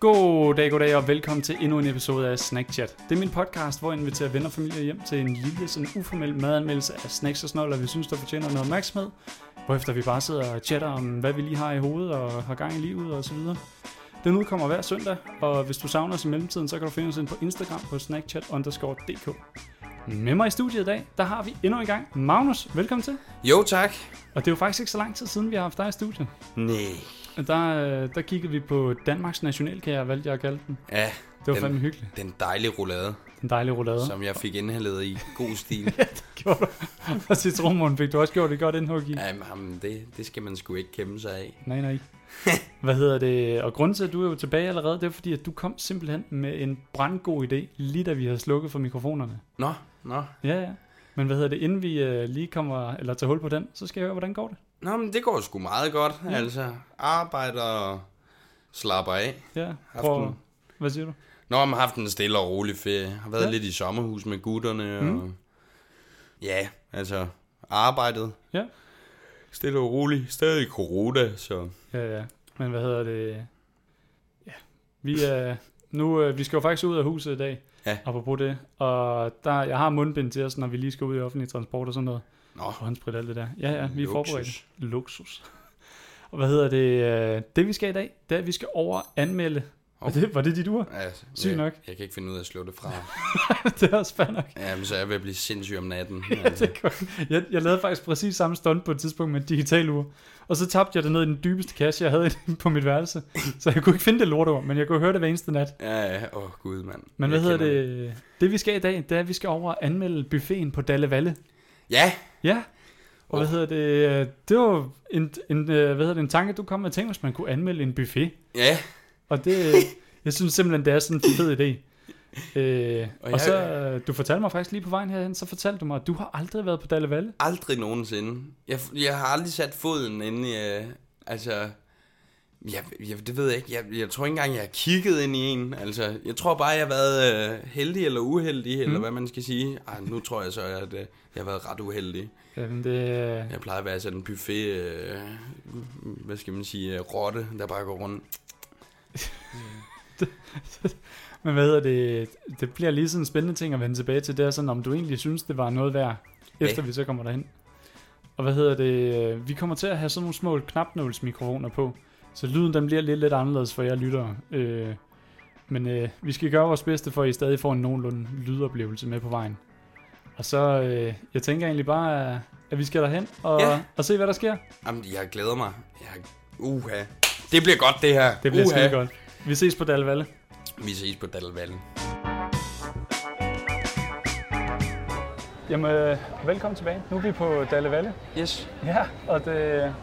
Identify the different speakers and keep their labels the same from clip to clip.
Speaker 1: God dag, god dag og velkommen til endnu en episode af Snack Chat. Det er min podcast, hvor jeg inviterer venner og familie hjem til en lille, sådan uformel madanmeldelse af snacks og snoller, vi synes, der fortjener noget opmærksomhed. Hvorefter vi bare sidder og chatter om, hvad vi lige har i hovedet og har gang i livet og så videre. Den udkommer hver søndag, og hvis du savner os i mellemtiden, så kan du finde os ind på Instagram på snackchat_dk. Med mig i studiet i dag, der har vi endnu en gang Magnus. Velkommen til.
Speaker 2: Jo, tak.
Speaker 1: Og det er jo faktisk ikke så lang tid siden, vi har haft dig i studiet.
Speaker 2: Nej.
Speaker 1: Der, øh, der kiggede vi på Danmarks nationalkage, valgte jeg at kalde den.
Speaker 2: Ja,
Speaker 1: Det var
Speaker 2: Den-
Speaker 1: fandme hyggeligt.
Speaker 2: den dejlige roulade,
Speaker 1: En dejlig roulade.
Speaker 2: som jeg fik indhældet i god stil.
Speaker 1: gjorde du. Og citronmålen fik du også gjort et godt indhug i.
Speaker 2: ja, jamen, det, det skal man sgu ikke kæmpe sig af.
Speaker 1: Nej, nej. Hvad hedder det? Og grunden til, at du er jo tilbage allerede, det er fordi, at du kom simpelthen med en brandgod idé, lige da vi havde slukket for mikrofonerne.
Speaker 2: Nå, nå.
Speaker 1: Ja, ja. Men hvad hedder det, inden vi øh, lige kommer, eller tager hul på den, så skal jeg høre, hvordan går det?
Speaker 2: Nå, men det går sgu meget godt. Ja. Altså, arbejder og slapper af.
Speaker 1: Ja, prøv,
Speaker 2: en-
Speaker 1: hvad siger du?
Speaker 2: Nå, man har haft en stille og rolig ferie. Har været
Speaker 1: Ja.
Speaker 2: lidt i sommerhus med gutterne.
Speaker 1: Mm.
Speaker 2: Og... Ja, altså, arbejdet.
Speaker 1: Ja.
Speaker 2: Stille og roligt. Stadig corona, så...
Speaker 1: Ja, ja. Men hvad hedder det? Ja, vi er... Nu, øh, vi skal jo faktisk ud af huset i dag,
Speaker 2: Ja.
Speaker 1: apropos det. Og der, jeg har mundbind til os, når vi lige skal ud i offentlig transport og sådan noget.
Speaker 2: Nå,
Speaker 1: Og håndsprit alt det der. Ja, ja, vi er
Speaker 2: Luksus.
Speaker 1: forberedt. Luksus. Og hvad hedder det? øh, Det vi skal i dag, det er, at vi skal over anmelde. Oh. Det, var det dit ur?
Speaker 2: altså,
Speaker 1: Sygt
Speaker 2: jeg,
Speaker 1: nok.
Speaker 2: Jeg kan ikke finde ud af at slå det fra.
Speaker 1: det er også fair nok.
Speaker 2: Jamen, så jeg ved at blive sindssyg om natten.
Speaker 1: Ja, det er godt. jeg, jeg lavede faktisk præcis samme stunt på et tidspunkt med et digital ur. Og så tabte jeg det ned i den dybeste kasse, jeg havde på mit værelse. Så jeg kunne ikke finde det lortord, men jeg kunne høre det hver eneste nat.
Speaker 2: Ja, ja. Åh, oh, gud, mand.
Speaker 1: Men
Speaker 2: Jeg
Speaker 1: hvad hedder
Speaker 2: kender
Speaker 1: det? Det vi skal i dag, det er, at vi skal over og anmelde buffeten på Dalle Valle.
Speaker 2: Ja,
Speaker 1: Ja. Og hvad
Speaker 2: Åh.
Speaker 1: hedder det? Det var en, en, øh, hvad hedder det, en tanke, du kom med. Tænk, hvis man kunne anmelde en buffet.
Speaker 2: ja.
Speaker 1: Og det, jeg synes simpelthen, det er sådan en fed idé. Øh, og,
Speaker 2: Og jeg-
Speaker 1: så, øh, du fortalte mig faktisk lige på vejen herhen, så fortalte du mig, at du har aldrig været på Dalle Valle.
Speaker 2: Aldrig nogensinde. Jeg, jeg har aldrig sat foden inde i... Øh, altså... Jeg, jeg, det ved jeg ikke. Jeg, jeg tror ikke engang, jeg har kigget ind i en. Altså, jeg tror bare, jeg har været øh, heldig eller uheldig, mm. eller hvad man skal sige. Ej, nu tror jeg så, at øh, jeg har været ret uheldig.
Speaker 1: Jamen, det, øh,
Speaker 2: Jeg plejer at være sådan en buffet, øh, hvad skal man sige, øh, rotte, der bare går rundt.
Speaker 1: men hvad hedder det? Det bliver lige sådan en spændende ting at vende tilbage til. Det er sådan, om du egentlig synes, det var noget værd, efter
Speaker 2: Ja.
Speaker 1: vi så kommer derhen. Og hvad hedder det? Vi kommer til at have sådan nogle små knapnålsmikrofoner på. Så lyden den bliver lidt, lidt anderledes for jer lyttere. Øh, men øh, vi skal gøre vores bedste for, at I stadig får en nogenlunde lydoplevelse med på vejen. Og så, øh, jeg tænker egentlig bare, at- at vi skal derhen og,
Speaker 2: Ja.
Speaker 1: og se, hvad der sker.
Speaker 2: Jamen, jeg glæder mig. Jeg, uha. Det bliver godt, det her.
Speaker 1: Det bliver
Speaker 2: uha.
Speaker 1: skide godt. Vi ses på Dalle Valle.
Speaker 2: Vi ses på Dalvallen.
Speaker 1: Jamen, øh, velkommen tilbage. Nu er vi på Dalle Valle.
Speaker 2: Yes.
Speaker 1: Ja, og det,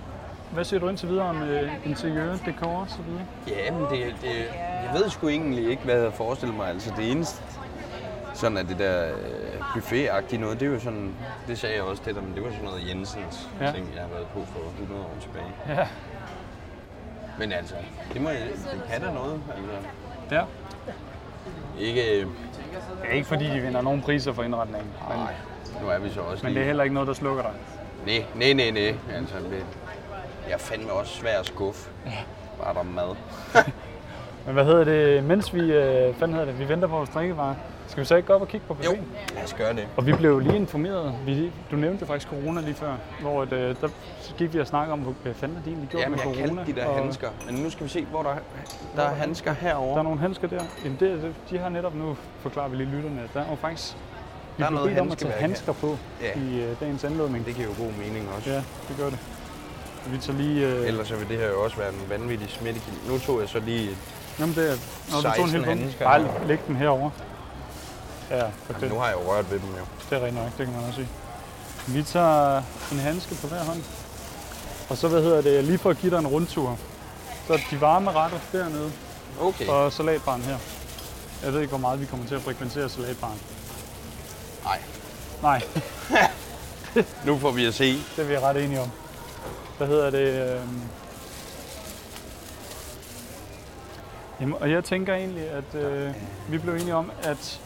Speaker 1: hvad siger du indtil videre om øh, interiør, dekor og så videre?
Speaker 2: Ja, men det, det, jeg ved sgu egentlig ikke, hvad jeg havde forestillet mig. Altså det eneste, sådan at det der øh, buffet noget, det er jo sådan, det sagde jeg også til dig, men det var sådan noget Jensens
Speaker 1: ja.
Speaker 2: ting, jeg har været på for 100 år tilbage.
Speaker 1: Ja.
Speaker 2: Men altså, det, må, jeg- det kan da noget. Altså,
Speaker 1: Ja.
Speaker 2: ikke, øh,
Speaker 1: Det er ikke fordi, de vinder nogen priser for indretningen. Men,
Speaker 2: nej, nu er vi så også
Speaker 1: men det er
Speaker 2: lige...
Speaker 1: heller ikke noget, der slukker dig.
Speaker 2: Nej, nej, nej, nej. Altså, det, jeg er fandme også svær at skuffe. Bare der er mad.
Speaker 1: Men hvad hedder det, mens vi, øh, fanden hedder det, vi venter på vores drikkevarer, skal vi så ikke gå op og kigge på
Speaker 2: Jo,
Speaker 1: buffeten?
Speaker 2: lad os gøre det.
Speaker 1: Og vi blev jo lige informeret, vi, du nævnte jo faktisk corona lige før, hvor et, øh, der gik vi og snakke om, hvad fanden de egentlig gjort
Speaker 2: Jamen,
Speaker 1: med
Speaker 2: jeg
Speaker 1: corona?
Speaker 2: kaldte de der
Speaker 1: og
Speaker 2: handsker. Men nu skal vi se, hvor der, der er handsker herovre.
Speaker 1: Der er nogle handsker der. Jamen det, det, de har netop nu, forklarer vi lige lytterne, at der er jo faktisk, vi
Speaker 2: Der er noget
Speaker 1: om at tage handsker på
Speaker 2: Ja.
Speaker 1: i øh, dagens anledning.
Speaker 2: Det giver jo god mening også.
Speaker 1: Ja, det gør det. Vi tager lige... Øh,
Speaker 2: Ellers så vil det her jo også være en vanvittig smittekilde. Nu tog jeg så lige...
Speaker 1: Jamen det er... Når du tog en
Speaker 2: 16
Speaker 1: hel. Bare læg den herover. Ja, for
Speaker 2: Jamen,
Speaker 1: det,
Speaker 2: nu har jeg jo rørt ved dem jo.
Speaker 1: det er rigtig nok, det kan man også sige. Vi tager en handske på hver hånd. Og så, hvad hedder det, lige for at give dig en rundtur. Så de varme retter dernede,
Speaker 2: Okay.
Speaker 1: og salatbaren her. Jeg ved ikke, hvor meget vi kommer til at frekventere salatbaren.
Speaker 2: Nej.
Speaker 1: Nej,
Speaker 2: Nu får vi at se.
Speaker 1: det er vi ret enige om. Hvad hedder det? Øh... Jamen, og jeg tænker egentlig, at øh, vi blev enige om, at,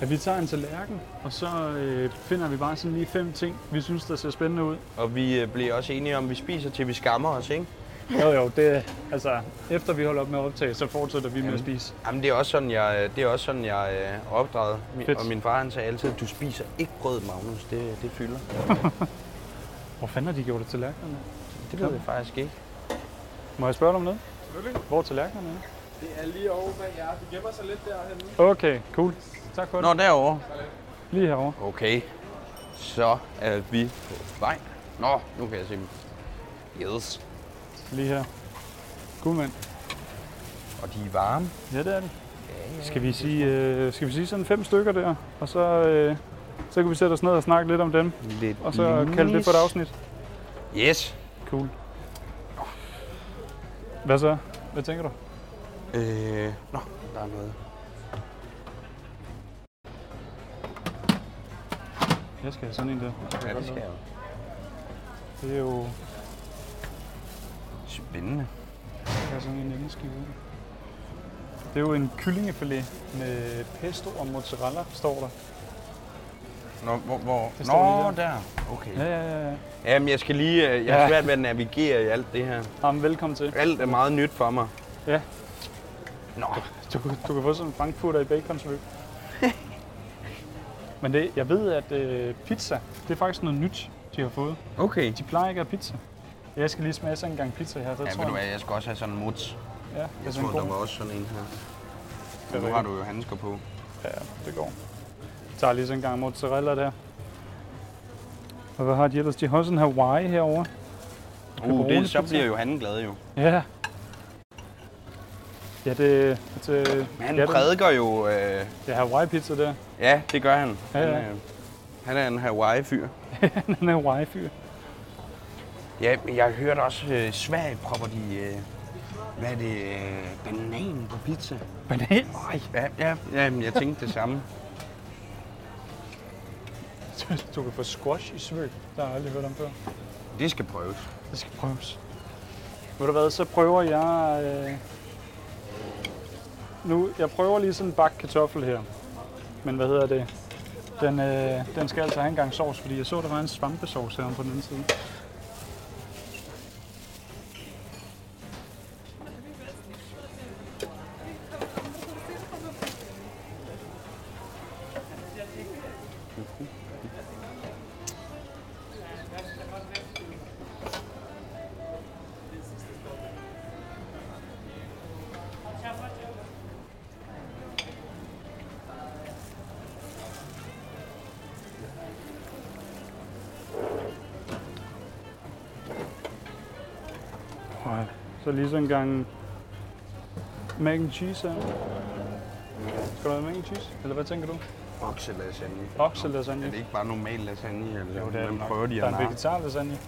Speaker 1: at vi tager en tallerken, og så øh, finder vi bare sådan lige fem ting, vi synes, der ser spændende ud.
Speaker 2: Og vi øh, bliver også enige om, at vi spiser til vi skammer os, ikke?
Speaker 1: Jo, jo, det, altså, efter vi holder op med at optage, så fortsætter vi med at spise.
Speaker 2: Jamen, det er også sådan, jeg, det er også sådan, jeg øh, er opdraget. Min,
Speaker 1: Fedt.
Speaker 2: og min far han sagde altid, du spiser ikke brød, Magnus. Det, det fylder.
Speaker 1: Hvor fanden har de gjort det til lærkerne?
Speaker 2: Det ved jeg faktisk ikke.
Speaker 1: Må jeg spørge dig om noget? Hvor er tallerkenerne? er?
Speaker 3: Det er lige over bag jer. De gemmer sig lidt derhenne.
Speaker 1: Okay, cool. Tak for det.
Speaker 2: Nå, derovre.
Speaker 1: Lige herovre.
Speaker 2: Okay. Så er vi på vej. Nå, nu kan jeg se dem. Yes.
Speaker 1: Lige her. Cool, mand.
Speaker 2: Og de er varme.
Speaker 1: Ja, det er det. Skal vi sige, øh, skal vi sige sådan fem stykker der, og så, øh, så kan vi sætte os ned og snakke lidt om dem,
Speaker 2: Lidt
Speaker 1: og så kalde det for et afsnit.
Speaker 2: Yes.
Speaker 1: Cool. Hvad så? Hvad tænker du?
Speaker 2: Øh, nå, der er noget.
Speaker 1: Jeg skal have sådan en der.
Speaker 2: Ja, det skal jeg jo.
Speaker 1: Det er jo
Speaker 2: Spændende.
Speaker 1: jeg har sådan en lille skive. Det er jo en kyllingefilet med pesto og mozzarella, står der.
Speaker 2: Nå, hvor? hvor?
Speaker 1: Det står
Speaker 2: Nå,
Speaker 1: lige
Speaker 2: der. Okay.
Speaker 1: Ja, ja, ja. ja.
Speaker 2: Jamen, jeg skal lige... øh, Jeg har
Speaker 1: Ja.
Speaker 2: svært ved at navigere i alt det her.
Speaker 1: Jamen, velkommen til.
Speaker 2: Alt er meget nyt for mig.
Speaker 1: Ja.
Speaker 2: Nå,
Speaker 1: Du, du kan få sådan en frankfurter i baconsvøb. Men det, jeg ved, at øh, pizza, det er faktisk noget nyt, de har fået.
Speaker 2: okay.
Speaker 1: De plejer ikke at have pizza. Jeg skal lige smage sådan en gang pizza her. Så
Speaker 2: Ja,
Speaker 1: tror
Speaker 2: ved du
Speaker 1: jeg,
Speaker 2: hvad, jeg skal også have sådan en muts.
Speaker 1: ja, det
Speaker 2: Jeg tror, der var også sådan en her.
Speaker 1: Er
Speaker 2: Nu har du jo handsker på.
Speaker 1: Ja, det går. Jeg tager lige sådan en gang mozzarella der. Og hvad har de ellers? De har også en Hawaii herovre.
Speaker 2: Uh, det, så bliver jo han glad jo.
Speaker 1: Ja. Ja, det, det,
Speaker 2: Men han
Speaker 1: ja,
Speaker 2: prædiker jo... Øh,
Speaker 1: det er Hawaii pizza der.
Speaker 2: ja, det gør han.
Speaker 1: Ja,
Speaker 2: Han,
Speaker 1: ja.
Speaker 2: øh, han er en Hawaii-fyr.
Speaker 1: Han er Hawaii-fyr.
Speaker 2: Ja, jeg hørte også, øh, Sverige propper de... Øh, hvad er det? Øh, banan på pizza.
Speaker 1: Banan? Ej,
Speaker 2: Ja, ja, ja jeg tænkte det samme.
Speaker 1: du kan få squash i svøb. Det har jeg aldrig hørt om før.
Speaker 2: Det skal prøves.
Speaker 1: Det skal prøves. Ved du hvad, så prøver jeg... Øh... Nu, jeg prøver lige sådan en bakke kartoffel her. Men hvad hedder det? Den, øh, den skal altså have en gang sovs, fordi jeg så, der var en svampesauce her på den anden side. Lige sådan en gang mac and cheese her. Skal du have mac and cheese? Eller hvad tænker du?
Speaker 2: Okselasagne.
Speaker 1: Okselasagne?
Speaker 2: Er det ikke bare normal lasagne? Eller
Speaker 1: Jo, det er
Speaker 2: hvem prøver de
Speaker 1: Der er en vegetarlasagne.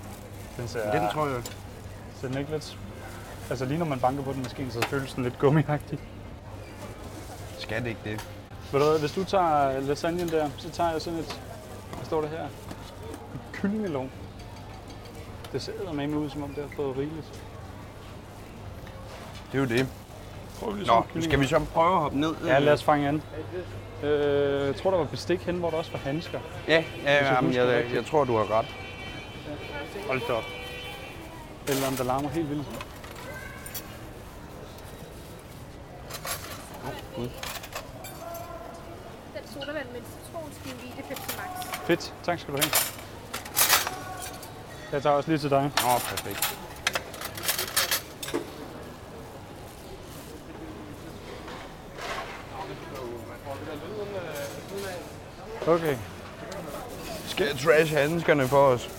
Speaker 1: Den ser,
Speaker 2: Den tror jeg.
Speaker 1: ser den ikke lidt... Altså lige når man banker på den maskine, så føles den lidt gummiagtig.
Speaker 2: Skal det ikke det?
Speaker 1: Ved du hvad, hvis du tager lasagnen der, så tager jeg sådan et... Hvad står der her? Et kyllingelov. Det ser med ud, som om det har fået rigeligt.
Speaker 2: Det er jo det. Nå, skal vi så prøve at hoppe ned?
Speaker 1: Ja, lad os fange an. Øh, jeg tror, der var bestik hen, hvor der også var handsker.
Speaker 2: Ja, ja
Speaker 1: jeg
Speaker 2: jamen, jeg,
Speaker 1: rigtigt.
Speaker 2: jeg tror, du har ret.
Speaker 1: Hold da op. Eller om der larmer helt vildt.
Speaker 4: Den sodavand med en citronskive i, det er Pepsi Max.
Speaker 1: Fedt. Tak skal du have. Jeg tager også lige til dig.
Speaker 2: Nå, perfekt.
Speaker 1: Okay.
Speaker 2: Skal jeg trash handskerne for os?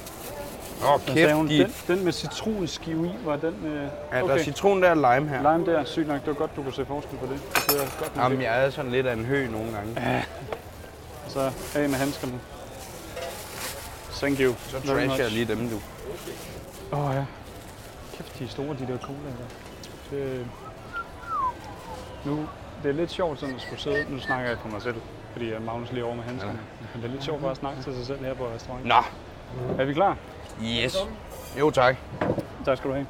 Speaker 2: Åh, oh,
Speaker 1: sagde hun,
Speaker 2: kæft, de...
Speaker 1: den, den med citronskive i, var den med...
Speaker 2: Ja, der er
Speaker 1: Okay.
Speaker 2: citron, der er lime her.
Speaker 1: Lime der, sygt nok. Det var godt, du kunne se forskel på det. Det kunne jeg godt
Speaker 2: Jamen,
Speaker 1: lide.
Speaker 2: jeg er sådan lidt af en hø nogle gange.
Speaker 1: Så af med handskerne. Thank you.
Speaker 2: Så
Speaker 1: much.
Speaker 2: jeg lige dem, du.
Speaker 1: Åh oh, ja. Kæft, de er store, de der cola der. Det, nu, det er lidt sjovt sådan at skulle sidde, nu snakker jeg for mig selv, fordi jeg Magnus lige over med handskerne. Men det er lidt sjovt bare at snakke til sig selv her på restauranten.
Speaker 2: Nå,
Speaker 1: Er vi klar?
Speaker 2: yes. Jo, tak.
Speaker 1: Tak skal du have.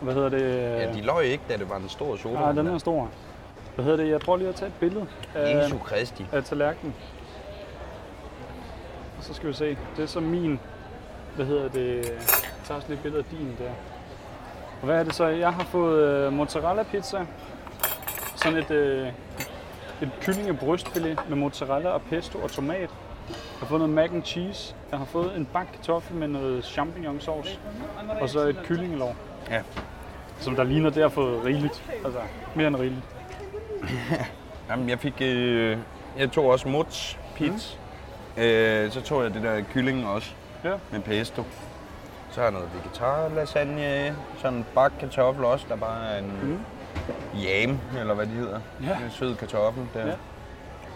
Speaker 1: Hvad hedder det?
Speaker 2: Ja, de løg ikke, da det var en stor soda.
Speaker 1: Nej, den er stor. Hvad hedder det? Jeg tror lige at tage et billede af,
Speaker 2: Jesu Kristi.
Speaker 1: af tallerkenen. Og så skal vi se. Det er så min, hvad hedder det? Jeg tager også lige et billede af din der. Og hvad er det så? Jeg har fået øh, mozzarella pizza. Sådan et, øh, et kyllingebrystfilet med mozzarella og pesto og tomat. Jeg har fået noget mac and cheese. Jeg har fået en bagt kartoffel med noget champignonsauce. Og så et kyllingelov,
Speaker 2: Ja.
Speaker 1: som der ligner, det har fået rigeligt. Altså, mere end rigeligt.
Speaker 2: Jamen, jeg fik... Øh, jeg tog også mods pizza. Mm. Øh, så tog jeg det der kylling også
Speaker 1: Ja.
Speaker 2: med pesto. Så har jeg noget vegetar lasagne, sådan en bagt kartoffel også, der bare er en mm. Jam, eller hvad det hedder.
Speaker 1: Ja.
Speaker 2: En sød kartoffel. Der.
Speaker 1: Ja.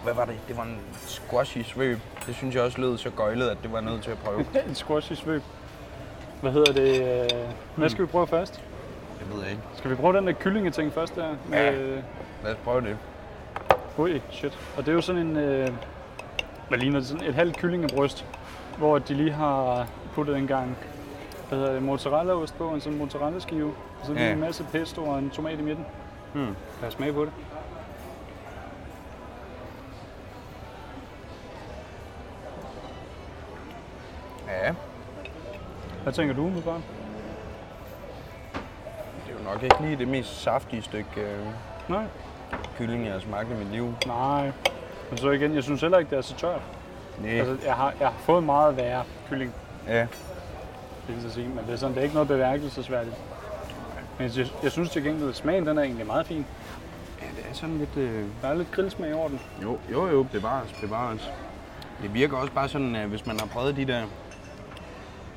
Speaker 2: Hvad var det? Det var en squashy svøb. Det synes jeg også lød så gøjlet, at det var nødt til at prøve.
Speaker 1: en squashy svøb. Hvad hedder det? øh, Hvad skal vi prøve først?
Speaker 2: Jeg ved ikke.
Speaker 1: Skal vi prøve den der kyllingeting først der? Med,
Speaker 2: Ja.
Speaker 1: øh,
Speaker 2: Lad os prøve det.
Speaker 1: Ui, shit. Og det er jo sådan en, øh, hvad ligner det, sådan et halvt kyllingebryst, hvor de lige har puttet en gang, hvad hedder det, mozzarellaost på, en sådan mozzarella skive, så lige
Speaker 2: Ja.
Speaker 1: en masse pesto og en tomat i midten.
Speaker 2: Hmm.
Speaker 1: Lad os smage på det.
Speaker 2: Ja,
Speaker 1: Hvad tænker du umiddelbart?
Speaker 2: det er jo nok ikke lige det mest saftige stykke øh,
Speaker 1: Nej.
Speaker 2: kylling, jeg har smagt i mit liv.
Speaker 1: Nej. Men så igen, jeg synes heller ikke, det er så tørt.
Speaker 2: Nej.
Speaker 1: Altså, jeg har, jeg har fået meget værre kylling,
Speaker 2: Ja.
Speaker 1: vil jeg sige, men det er, sådan, det er ikke noget bemærkelsesværdigt. Men jeg, jeg synes til gengæld, at smagen den er egentlig meget fin.
Speaker 2: Ja, det er sådan lidt... Øh...
Speaker 1: Der er lidt grillsmag over den.
Speaker 2: Jo, jo, jo, bevares, bevares. Det virker også bare sådan, at hvis man har prøvet de der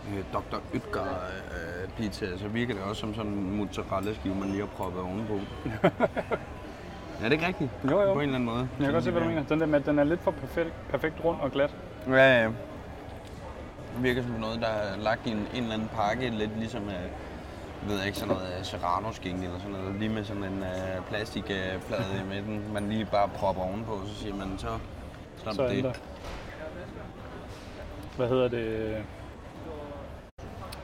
Speaker 2: øh, Dr. Ytger øh, pizza, så virker det også som sådan en mozzarella skive, man lige har proppet ovenpå. er det ikke rigtigt?
Speaker 1: Jo, jo.
Speaker 2: På en eller anden måde.
Speaker 1: Jeg kan godt se, hvad du mener. Den der med, at den er lidt for perfekt, perfekt rund og glat.
Speaker 2: Ja, ja. Det virker som noget, der er lagt i en, en eller anden pakke, lidt ligesom, øh, jeg ved ikke, sådan noget øh, serrano skinke eller sådan noget, lige med sådan en øh, plastikplade i midten, man lige bare propper ovenpå, så siger man, så, så,
Speaker 1: Så
Speaker 2: det.
Speaker 1: der. Hvad hedder det?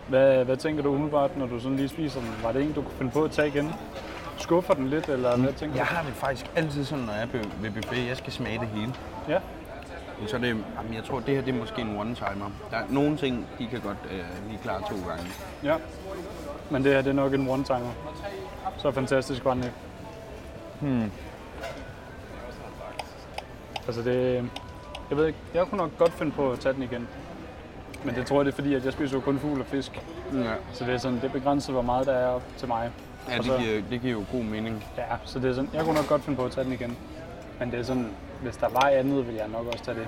Speaker 1: Hvad, hvad tænker du umiddelbart, når du sådan lige spiser den? Var det en, du kunne finde på at tage igen? Skuffer den lidt, eller hvad tænker
Speaker 2: Jeg
Speaker 1: du?
Speaker 2: har det faktisk altid sådan, når jeg er ved buffet, jeg skal smage det hele.
Speaker 1: Ja,
Speaker 2: Men Så er det, jamen, jeg tror, det her det er måske en one-timer. Der er nogle ting, de kan godt øh, lige klare to gange.
Speaker 1: ja. Men det her, det er nok en one-timer. Så fantastisk var den ikke.
Speaker 2: Hmm.
Speaker 1: Altså det... Jeg ved ikke, jeg kunne nok godt finde på at tage den igen. Men det tror jeg, det er fordi, at jeg spiser jo kun fugl og fisk.
Speaker 2: Ja,
Speaker 1: Så det er sådan, det er begrænset, hvor meget der er op til mig.
Speaker 2: ja det,
Speaker 1: så-
Speaker 2: giver, det giver jo god mening.
Speaker 1: Ja, så det er sådan, jeg kunne nok godt finde på at tage den igen. Men det er sådan, hvis der var andet, vil jeg nok også tage det.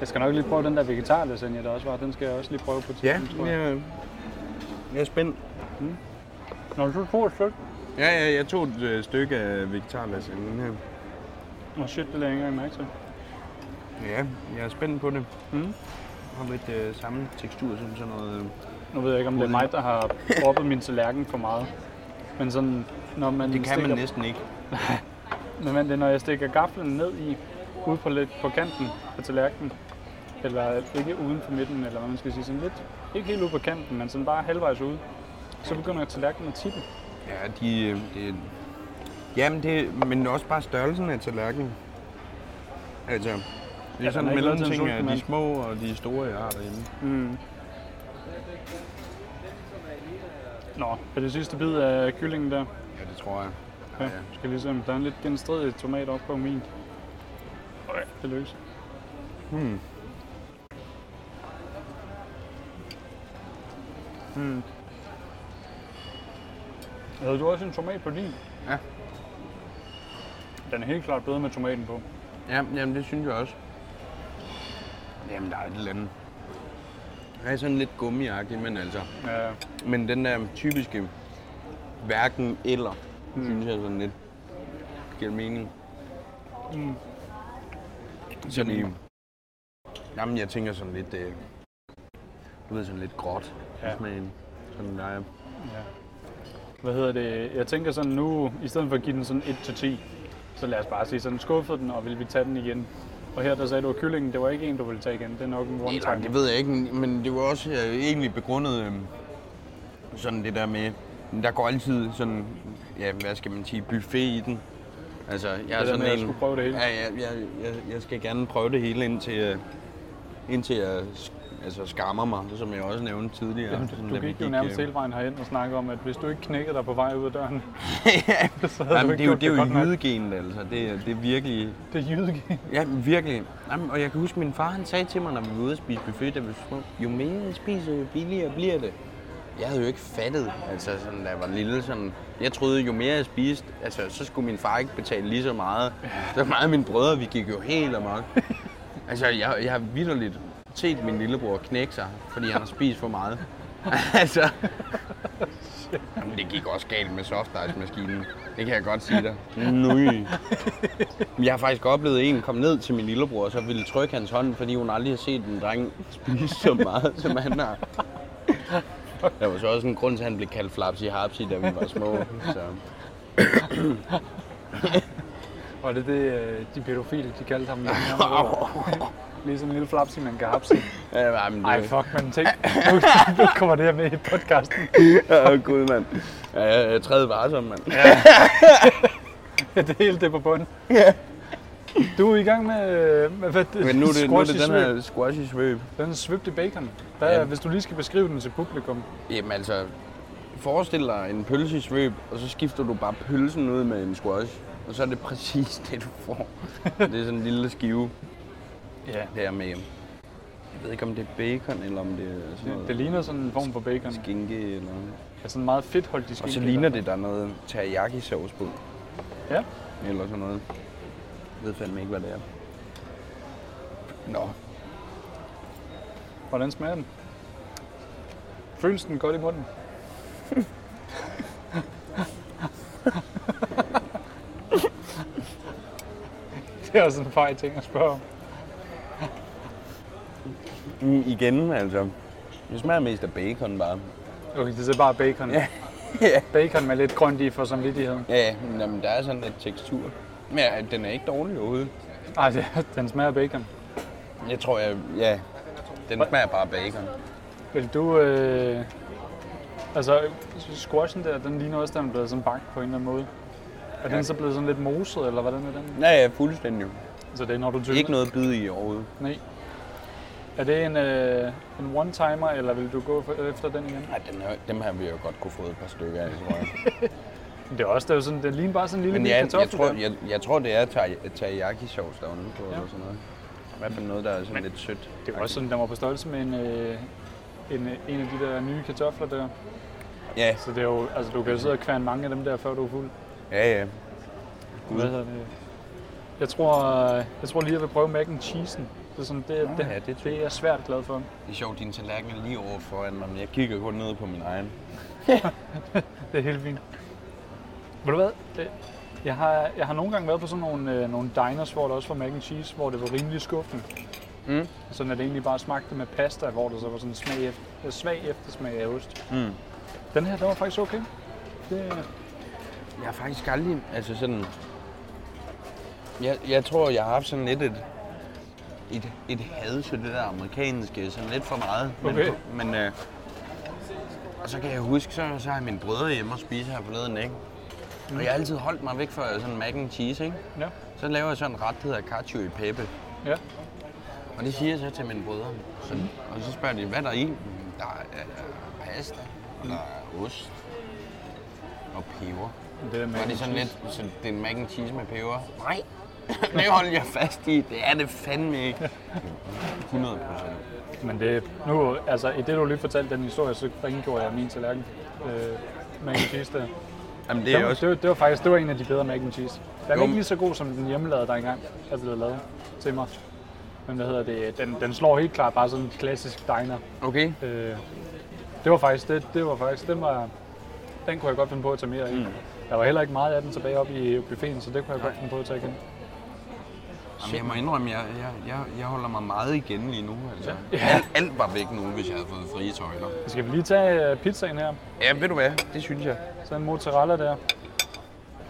Speaker 1: Jeg skal nok lige prøve den der vegetar lasagne, der også var. Den skal jeg også lige prøve på
Speaker 2: Ja,
Speaker 1: tidspunkt, tror jeg.
Speaker 2: jeg, jeg er spændt.
Speaker 1: Nå, så tog et stykke.
Speaker 2: Ja, ja, jeg tog et øh, stykke af vegetarlasagne her.
Speaker 1: Nå shit, det lader jeg ikke engang mærke til.
Speaker 2: Ja, jeg er spændt på det.
Speaker 1: Mm.
Speaker 2: Har lidt øh, samme tekstur som sådan noget... Øh.
Speaker 1: Nu ved jeg ikke, om det er mig, der har proppet min tallerken for meget. Men sådan, når man
Speaker 2: Det kan
Speaker 1: stikker,
Speaker 2: man næsten ikke.
Speaker 1: Men det er, når jeg stikker gaflen ned i, ude på, lidt, på kanten af tallerkenen, eller ikke uden for midten, eller hvad man skal sige, sådan lidt, ikke helt ude på kanten, men sådan bare halvvejs ude, så begynder tallerkenen at tippe.
Speaker 2: Ja, de... øh, Det, jamen, det, men også bare størrelsen af tallerkenen. Altså, det er ja, sådan
Speaker 1: en
Speaker 2: mellemting af de små og de store, jeg har derhjemme.
Speaker 1: Mm. Nå, er det sidste bid af kyllingen der?
Speaker 2: Ja, det tror jeg.
Speaker 1: Ja, ja. skal lige se, om der er en lidt genstridig tomat op på min. Okay, det lykkes.
Speaker 2: Hmm.
Speaker 1: Hmm. Havde du også en tomat på din?
Speaker 2: Ja.
Speaker 1: Den er helt klart bedre med tomaten på.
Speaker 2: Ja, jamen det synes jeg også. Jamen, der er et eller andet. Jeg er sådan lidt gummiagtig, men altså...
Speaker 1: Ja,
Speaker 2: Men den der typiske hverken eller, mm. synes jeg sådan lidt giver mening.
Speaker 1: Mm.
Speaker 2: Sådan i... Jamen, jeg tænker sådan lidt... Øh, du ved, sådan lidt gråt
Speaker 1: Ja.
Speaker 2: smagen. Sådan der er...
Speaker 1: ja. Hvad hedder det? Jeg tænker sådan nu, i stedet for at give den sådan 1-10, så lad os bare sige sådan, skuffede den, og vil vi tage den igen? Og her der sagde du, at kyllingen, det var ikke en, du ville tage igen. Det er nok en one time.
Speaker 2: det ved jeg ikke, men det var også øh, egentlig begrundet øh, sådan det der med... Der går altid sådan, ja, hvad skal man sige, buffet i den. Altså, jeg er
Speaker 1: der
Speaker 2: sådan
Speaker 1: med at
Speaker 2: en...
Speaker 1: skulle prøve det hele.
Speaker 2: Ja, ja jeg, jeg, jeg skal gerne prøve det hele, indtil, øh, indtil jeg altså, skammer mig, som jeg også nævnte tidligere.
Speaker 1: Jamen,
Speaker 2: Sådan,
Speaker 1: du,
Speaker 2: da
Speaker 1: du gik jo nærmest
Speaker 2: øh,
Speaker 1: hele vejen herind og snakkede om, at hvis du ikke knækkede dig på vej ud af døren, så havde du
Speaker 2: Jamen,
Speaker 1: ikke
Speaker 2: det er jo,
Speaker 1: gjort
Speaker 2: det er jo jydegenet, altså. Det, er- det er virkelig...
Speaker 1: Det er jydegen.
Speaker 2: Ja, virkelig. Jamen, og jeg kan huske, at min far han sagde til mig, når vi var ude at spise buffet, da vi var små, jo mere jeg spiser, jo billigere bliver det. Jeg havde jo ikke fattet, altså sådan, da jeg var lille, sådan, jeg troede, jo mere jeg spiste, altså, så skulle min far ikke betale lige så meget. Så meget af mine brødre, vi gik jo helt amok. altså, jeg, jeg har vidderligt set min lillebror knække sig, fordi han har spist for meget. altså, Jamen, det gik også galt med softice-maskinen. Det kan jeg godt sige dig. Nøj. Jeg har faktisk oplevet en komme ned til min lillebror, og så ville trykke hans hånd, fordi hun aldrig har set en dreng spise så meget, som han har. Der var så også en grund til, at han blev kaldt Flapsy Harpsy, da vi var små. Så.
Speaker 1: Og det er det, øh, de pædofile, de kaldte ham. Lige sådan en lille flapsi, man kan hapse.
Speaker 2: Ja, men det...
Speaker 1: Ej, fuck, man tænk. Nu, nu kommer det her med i podcasten.
Speaker 2: Åh, oh, gud, mand. Ja, jeg er tredje varsom, mand.
Speaker 1: det hele det på bunden. Ja. Du er i gang med, øh, med hvad,
Speaker 2: Men nu er det, nu er det den her squashy svøb.
Speaker 1: Den svøbt i bacon. Hvad,
Speaker 2: Ja.
Speaker 1: Hvis du lige skal beskrive den til publikum.
Speaker 2: Jamen altså, forestil dig en pølse i svøb, og så skifter du bare pølsen ud med en squash. Og så er det præcis det, du får. det er sådan en lille skive
Speaker 1: Ja.
Speaker 2: der med, jeg ved ikke om det er bacon, eller om det er sådan
Speaker 1: Det,
Speaker 2: noget
Speaker 1: det ligner sådan en form for bacon.
Speaker 2: skinke, eller...
Speaker 1: Ja, sådan meget fedtholdig skinke.
Speaker 2: Og så ligner det, der er noget teriyaki sauce på,
Speaker 1: Ja.
Speaker 2: eller sådan noget. Ved fandme ikke, hvad det er. Nå,
Speaker 1: Hvordan smager den? Føles den godt i munden? det er også en fej ting at spørge om.
Speaker 2: Mm, igen altså. Det smager mest af bacon bare.
Speaker 1: Okay, det er bare bacon.
Speaker 2: Ja. ja.
Speaker 1: Bacon med lidt grønt i for samvittigheden.
Speaker 2: Ja, men jamen, der er sådan lidt tekstur. Men ja, den er ikke dårlig overhovedet.
Speaker 1: Ej, det, den smager bacon.
Speaker 2: Jeg tror, jeg... Ja, den smager bare bacon.
Speaker 1: Vil du... Øh, altså, squashen der, den ligner også, den er blevet sådan bagt på en eller anden måde. Er
Speaker 2: Ja.
Speaker 1: den så blevet sådan lidt moset, eller hvordan er den?
Speaker 2: Ja, ja, fuldstændig.
Speaker 1: Så det er, når du tykker?
Speaker 2: Ikke noget bid i overhovedet.
Speaker 1: Nej. Er det en, øh, en one-timer, eller vil du gå for, efter den igen?
Speaker 2: Nej, den her, dem her vil jeg jo godt kunne få et par stykker af, tror jeg.
Speaker 1: Det er også det er jo sådan, det ligner bare sådan en lille
Speaker 2: Men ja,
Speaker 1: kartoffel.
Speaker 2: jeg, tror,
Speaker 1: der.
Speaker 2: jeg, jeg tror, det er ter- teriyaki sauce derude på,
Speaker 1: Ja.
Speaker 2: eller sådan noget. I hvert fald noget, der er sådan lidt sødt.
Speaker 1: Det er også sådan, den var på størrelse med en, øh, en, øh, en af de der nye kartofler der.
Speaker 2: Ja,
Speaker 1: Så det er jo, altså du kan jo sidde og kværne mange af dem der, før du er fuld.
Speaker 2: ja, ja.
Speaker 1: Hvad hedder det? Jeg tror, øh, jeg tror lige, jeg vil prøve mac and cheese'en. Det er, sådan, det,
Speaker 2: Nå,
Speaker 1: det,
Speaker 2: ja, det
Speaker 1: det er jeg svært glad for.
Speaker 2: Det er sjovt, din tallerken er lige over foran mig, men jeg kigger kun ned på min egen.
Speaker 1: Det er helt fint. Ved du hvad? Jeg, har, jeg har nogle gange været på sådan nogle, øh, nogle diners, hvor der også var mac and cheese, hvor det var rimelig skuffende.
Speaker 2: Mm.
Speaker 1: Sådan at det egentlig bare smagte med pasta, hvor der så var sådan en smag efter, øh, svag eftersmag af ost.
Speaker 2: Mm.
Speaker 1: Den her, den var faktisk okay. Det,
Speaker 2: Jeg har faktisk aldrig, altså sådan... Jeg, jeg tror, jeg har haft sådan lidt et, et, et had til det der amerikanske, sådan lidt for meget.
Speaker 1: Okay.
Speaker 2: Men, men øh, og så kan jeg huske, så, så har mine brødre hjemme og spise her forleden, ikke? Og jeg har altid holdt mig væk fra sådan mac and cheese, ikke?
Speaker 1: ja,
Speaker 2: Så laver jeg sådan en ret, der hedder cacio e pepe.
Speaker 1: ja.
Speaker 2: Og det siger jeg så til mine brødre. Så, og så spørger de, hvad er der i? Der er øh, pasta, og der er ost og peber.
Speaker 1: Det er mac
Speaker 2: Var det sådan lidt, så det er en mac and cheese med peber? Nej, det holder jeg fast i. Det er det fandme ikke. 100 procent.
Speaker 1: Men det, nu, altså, i det du lige fortalte den historie, så rengjorde jeg min tallerken. Øh, mac and cheese der.
Speaker 2: Jamen det
Speaker 1: Det
Speaker 2: er
Speaker 1: var,
Speaker 2: også...
Speaker 1: det, var, det var faktisk det var en af de bedre mac and cheese. Den er
Speaker 2: Jo.
Speaker 1: ikke lige så god som den hjemmelavede, der engang er blevet lavet til mig. Men hvad hedder det? Den, den slår helt klart bare sådan en klassisk diner.
Speaker 2: Okay.
Speaker 1: Øh, det var faktisk det, det var faktisk, den var, den kunne jeg godt finde på at tage mere i.
Speaker 2: Mm.
Speaker 1: Der var heller ikke meget af den tilbage op i buffeten, så det kunne jeg godt finde på at tage igen.
Speaker 2: Jamen, jeg må indrømme, jeg, jeg, jeg, jeg holder mig meget igen lige nu. Altså.
Speaker 1: Ja.
Speaker 2: Alt, alt var væk nu, hvis jeg havde fået frie tøjler.
Speaker 1: Skal vi lige tage øh, pizzaen her?
Speaker 2: Ja, ved du hvad? Det synes jeg.
Speaker 1: Så en mozzarella der.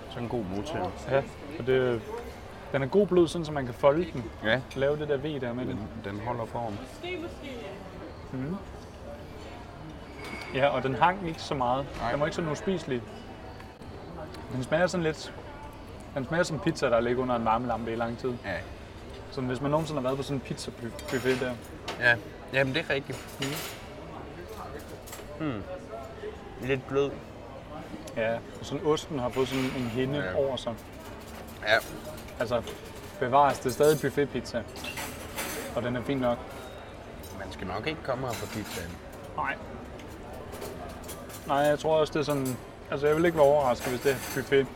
Speaker 2: Sådan en god motor.
Speaker 1: Ja, og det, den er god blød, sådan så man kan folde den.
Speaker 2: Ja,
Speaker 1: Lave det der V der med den.
Speaker 2: den, den holder form.
Speaker 1: Mm. Ja, og den hang ikke så meget.
Speaker 2: Nej.
Speaker 1: Den var ikke sådan uspiselig. Den smager sådan lidt... Den smager som pizza, der ligger under en varmelampe i lang tid.
Speaker 2: Ja.
Speaker 1: Så hvis man nogensinde har været på sådan en pizza-buffet der,
Speaker 2: Ja. Jamen, det er rigtigt. Hmm. Lidt blød.
Speaker 1: Ja, og sådan osten har fået sådan en hinde ja. over sig.
Speaker 2: Ja,
Speaker 1: Altså, bevares, det er stadig buffetpizza. Og den er fin nok.
Speaker 2: man skal nok ikke komme her på pizzaen.
Speaker 1: Nej. Nej, jeg tror også, det er sådan... Altså, jeg vil ikke være overrasket, hvis det er buffet.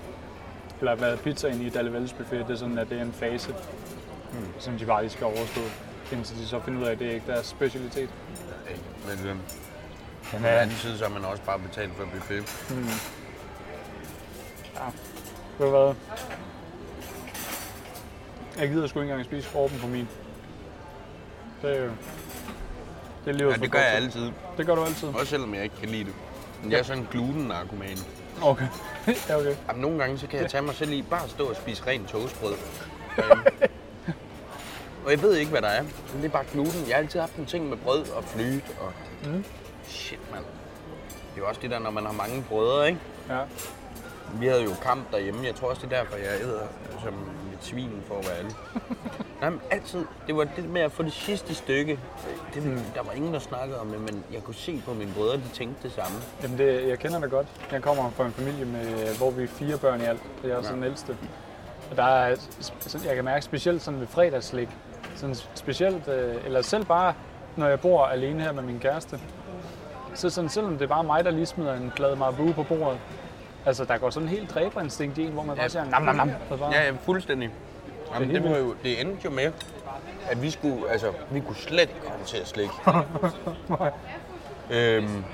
Speaker 1: Eller hvad pizzaen i Dallevalles buffet, det er sådan, at det er en fase, mm. som de bare lige skal overstå, indtil de så finder ud af, at det er ikke deres specialitet.
Speaker 2: Men øh, på den
Speaker 1: Ja.
Speaker 2: anden side, så har man også bare betalt for buffet.
Speaker 1: Ved du hvad? Jeg gider sgu ikke engang spise skorpen på min. Det er jo... Det er lige
Speaker 2: Ja, det gør jeg altid.
Speaker 1: Det gør du altid?
Speaker 2: Også selvom jeg ikke kan lide det. Men jeg er sådan en gluten-narkoman.
Speaker 1: Okay. ja, okay.
Speaker 2: Jamen, nogle gange så kan jeg tage mig selv i bare at stå og spise rent toastbrød. derhjemme. og jeg ved ikke, hvad der er. Men det er bare gluten. Jeg har altid haft en ting med brød og flyt og...
Speaker 1: Mm.
Speaker 2: Shit, mand. Det er jo også det der, når man har mange brødre, ikke?
Speaker 1: Ja.
Speaker 2: Vi havde jo kamp derhjemme. Jeg tror også, det er derfor, jeg æder som svin, for at være ærlig. Nej, men altid. Det var det med at få det sidste stykke. Det, der var ingen, der snakkede om det, men jeg kunne se på mine brødre, de tænkte det samme.
Speaker 1: Jamen, det, jeg kender det godt. Jeg kommer fra en familie, med, hvor vi er fire børn i alt. Jeg er sådan den ældste. Og der er, sådan, jeg kan mærke specielt sådan ved fredagslik, sådan specielt, øh, eller selv bare, når jeg bor alene her med min kæreste, så sådan, selvom det er bare mig, der lige smider en plade marabu på bordet, altså der går sådan en helt dræberinstinkt i en, hvor man bare
Speaker 2: Ja.
Speaker 1: siger, nam, nam, nam. Bare,
Speaker 2: Ja, ja, fuldstændig. Jamen, det, var jo, det endte jo med, at vi skulle, altså, vi kunne slet ikke håndtere slik. øhm,